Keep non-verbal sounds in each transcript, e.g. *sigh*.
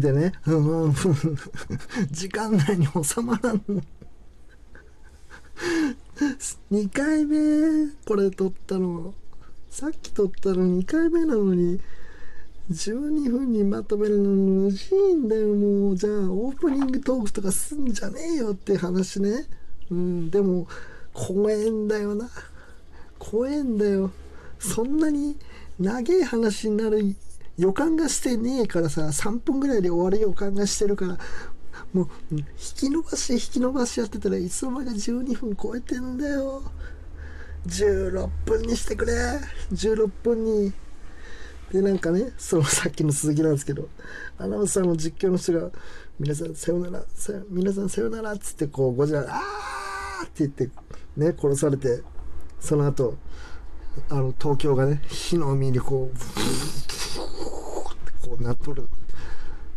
でね、うん、*laughs* 時間内に収まらんの。2回目、これ撮ったの。さっき撮ったの2回目なのに、12分にまとめるのむずいんだよ、もう。じゃあ、オープニングトークとかすんじゃねえよって話ね。うん、でも、怖えんだよな。怖えんだよ。そんなに長い話になる予感がしてねえからさ、3分ぐらいで終わる予感がしてるから、もう、引き伸ばし引き伸ばしやってたらいつの間にか12分超えてんだよ。16分にしてくれ !16 分に。で、なんかね、そのさっきの続きなんですけど、アナウンサーの実況の人が、皆さんさよなら、さ皆さんさよならっつって、こう、ゴジラ、あーって言って、ね、殺されて、その後、あの、東京がね、火の海にこう、こうなっとる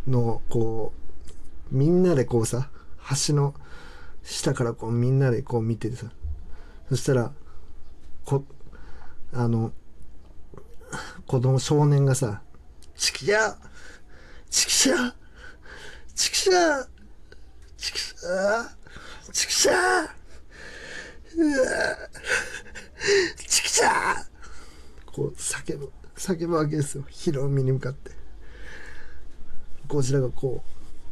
の、こう、みんなでこうさ、橋の下からこうみんなでこう見ててさ、そしたら、こ、あの、子供、少年がさ、チキシャチキシャチキシャチキシャチキシャうわチキシャこう叫ぶ、叫ぶわけですよ。火の海に向かって。ゴジラがこ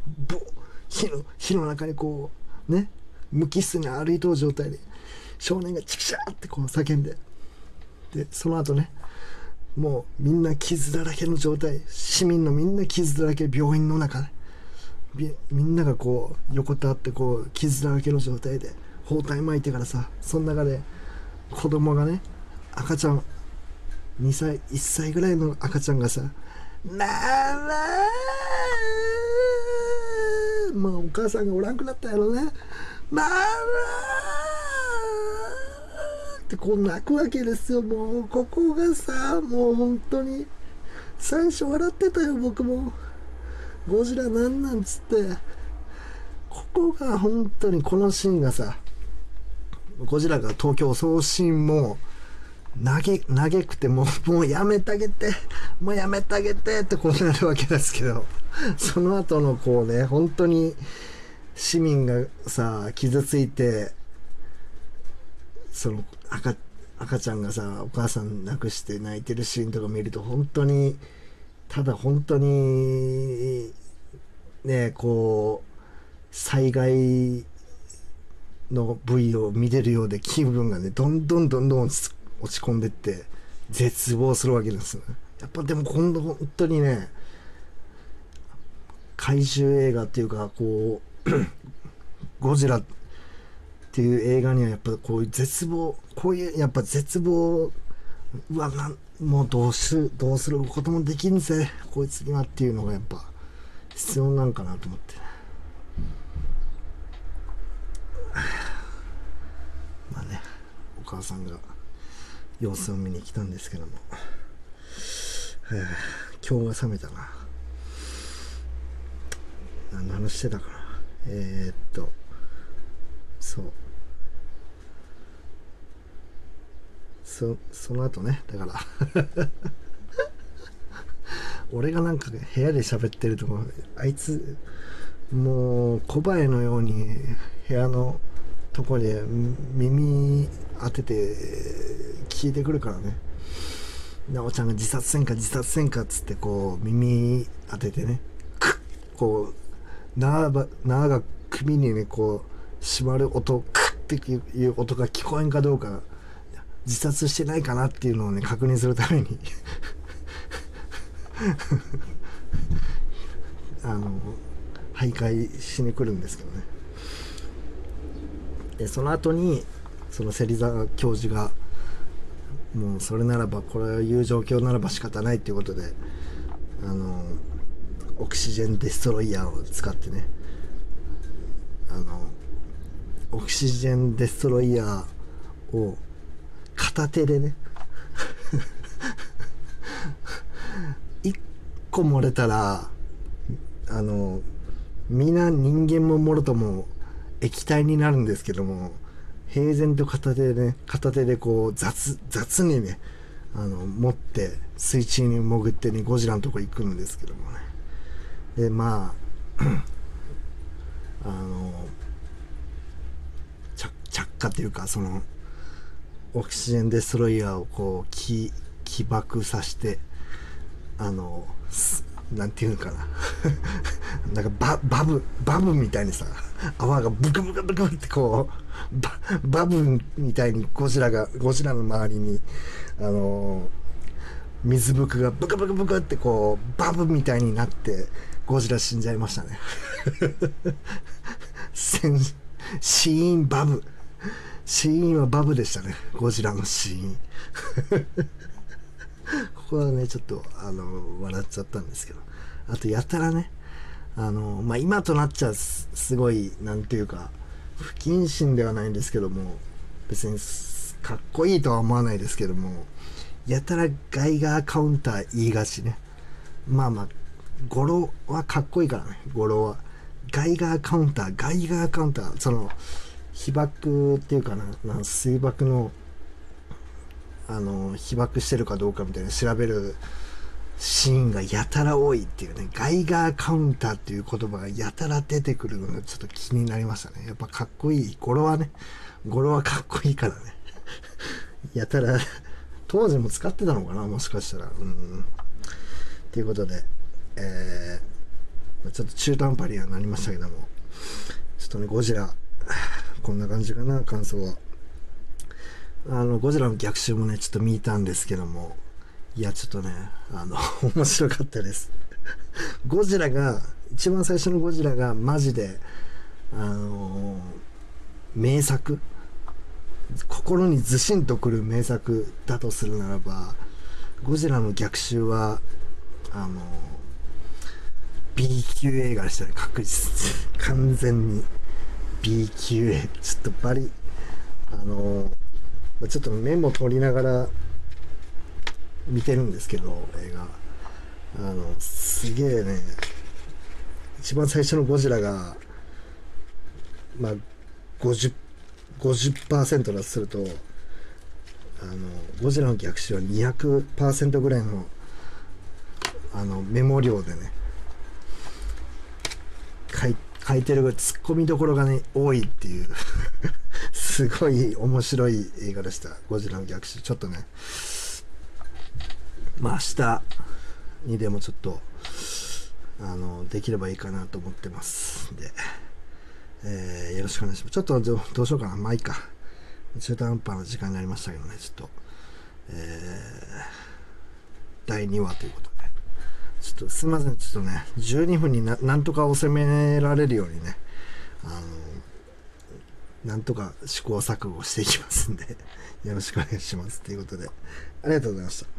う、ボ火の、火の中にこう、ね、無機質に歩いとる状態で、少年がチキシャーってこう叫んで、で、その後ね、もうみんな傷だらけの状態、市民のみんな傷だらけ、病院の中で、みみんながこう横たわってこう傷だらけの状態で包帯巻いてからさその中で子供がね赤ちゃん2歳1歳ぐらいの赤ちゃんがさ「ママまあお母さんがおらんくなったやろね「ママってこう泣くわけですよ。もうここがさもう本当に。最初笑ってたよ僕も。ゴジラなんなんつって。ここが本当にこのシーンがさゴジラが東京送信も投げ、投げくてもう、もうやめてあげて、もうやめてあげてってこうなるわけですけど、その後のこうね、本当に市民がさ、傷ついて、その赤、赤ちゃんがさ、お母さん亡くして泣いてるシーンとか見ると本当に、ただ本当に、ね、こう、災害の部位を見てるようで気分がね、どんどんどんどん落ち着落ち込んでって、絶望するわけです。やっぱでも今度本当にね、怪獣映画っていうか、こう、*clears throat* ゴジラっていう映画にはやっぱこういう絶望、こういうやっぱ絶望、うわ、なん、もうどうす、どうすることもできんぜ、こいつにはっていうのがやっぱ必要なんかなと思って。*sighs* まあね、お母さんが様子を見に来たんですけども、えー今日が冷めたな。何の話してたかな。えー、っと、そう。そ、その後ね、だから、*laughs* 俺がなんか部屋で喋ってるとこ、あいつ、もう小林のように部屋のとこで耳当てて聞いてくるからね。なおちゃんが自殺せんか自殺せんかっつってこう耳当ててね、クッこう、縄ば縄が首にね、こう、締まる音、クッっていう音が聞こえんかどうか、自殺してないかなっていうのをね、確認するために *laughs* あの、徘徊しに来るんですけどね。で、その後に、その芹沢教授が、もうそれならば、これを言う状況ならば仕方ないっていうことで、あの、オキシジェンデストロイヤーを使ってね、あの、オキシジェンデストロイヤーを片手でね、*laughs* 一個漏れたら、あの、みんな人間ももろとも液体になるんですけども、平然と片手でね、片手でこう雑、雑にね、あの、持って水中に潜ってね、ゴジラのとこ行くんですけどもね。でまああの着火というかそのオキシジェンデストロイヤーをこう起起爆させてあのなんていうのかな。*laughs* なんかババブバブみたいにさ泡がブクブクブクってこうババブみたいにゴジラがゴジラの周りにあの水ぶくがブクブクブクってこうバブみたいになってゴジラ死んじゃいましたね。*laughs* 死因バブ。死因はバブでしたね。ゴジラの死因。ここはねちょっとあの笑っちゃったんですけど。あとやたらねあのまあ今となっちゃすごいなんていうか不謹慎ではないんですけども別にかっこいいとは思わないですけどもやたらガイガーカウンター言いがちね。まあまあ語呂はかっこいいからね。語呂は。ガイガーカウンターガイガーカウンターその被爆っていうかなな水爆のあの被爆してるかどうかみたいな調べるシーンがやたら多いっていうねガイガーカウンターっていう言葉がやたら出てくるのがちょっと気になりましたね。やっぱかっこいい。語呂はね語呂はかっこいいからね。*laughs* やたら当時も使ってたのかなもしかしたら。うん。ということでえー、ちょっと中途半端にはなりましたけども。ちょっとねゴジラこんな感じかな感想は。あのゴジラの逆襲もねちょっと見たんですけども。いやちょっとねあの *laughs* 面白かったです。ゴジラが一番最初のゴジラがマジであの名作？心にずしんとくる名作だとするならばゴジラの逆襲はあの B 級映画でしたね確実完全に B 級映ちょっとバリあのちょっとメモ取りながら見てるんですけど映画。あのすげえね。一番最初のゴジラがまあ50 50%だとするとあのゴジラの逆襲は200%ぐらいのあのメモ量でね書い書いてるツッコミどころがね多いっていう。すごい面白い映画でした。ゴジラの逆襲。ちょっとね。まあ明日にでもちょっとあのできればいいかなと思ってます。で、えー、よろしくお願いします。ちょっとどうしようかな。まあいいか。中途半端な時間になりましたけどね。ちょっとえー、第2話ということで。ちょっとすみません。ちょっとね12分にななんとか収められるようにね。あのなんとか試行錯誤していきますんでよろしくお願いします。ということでありがとうございました。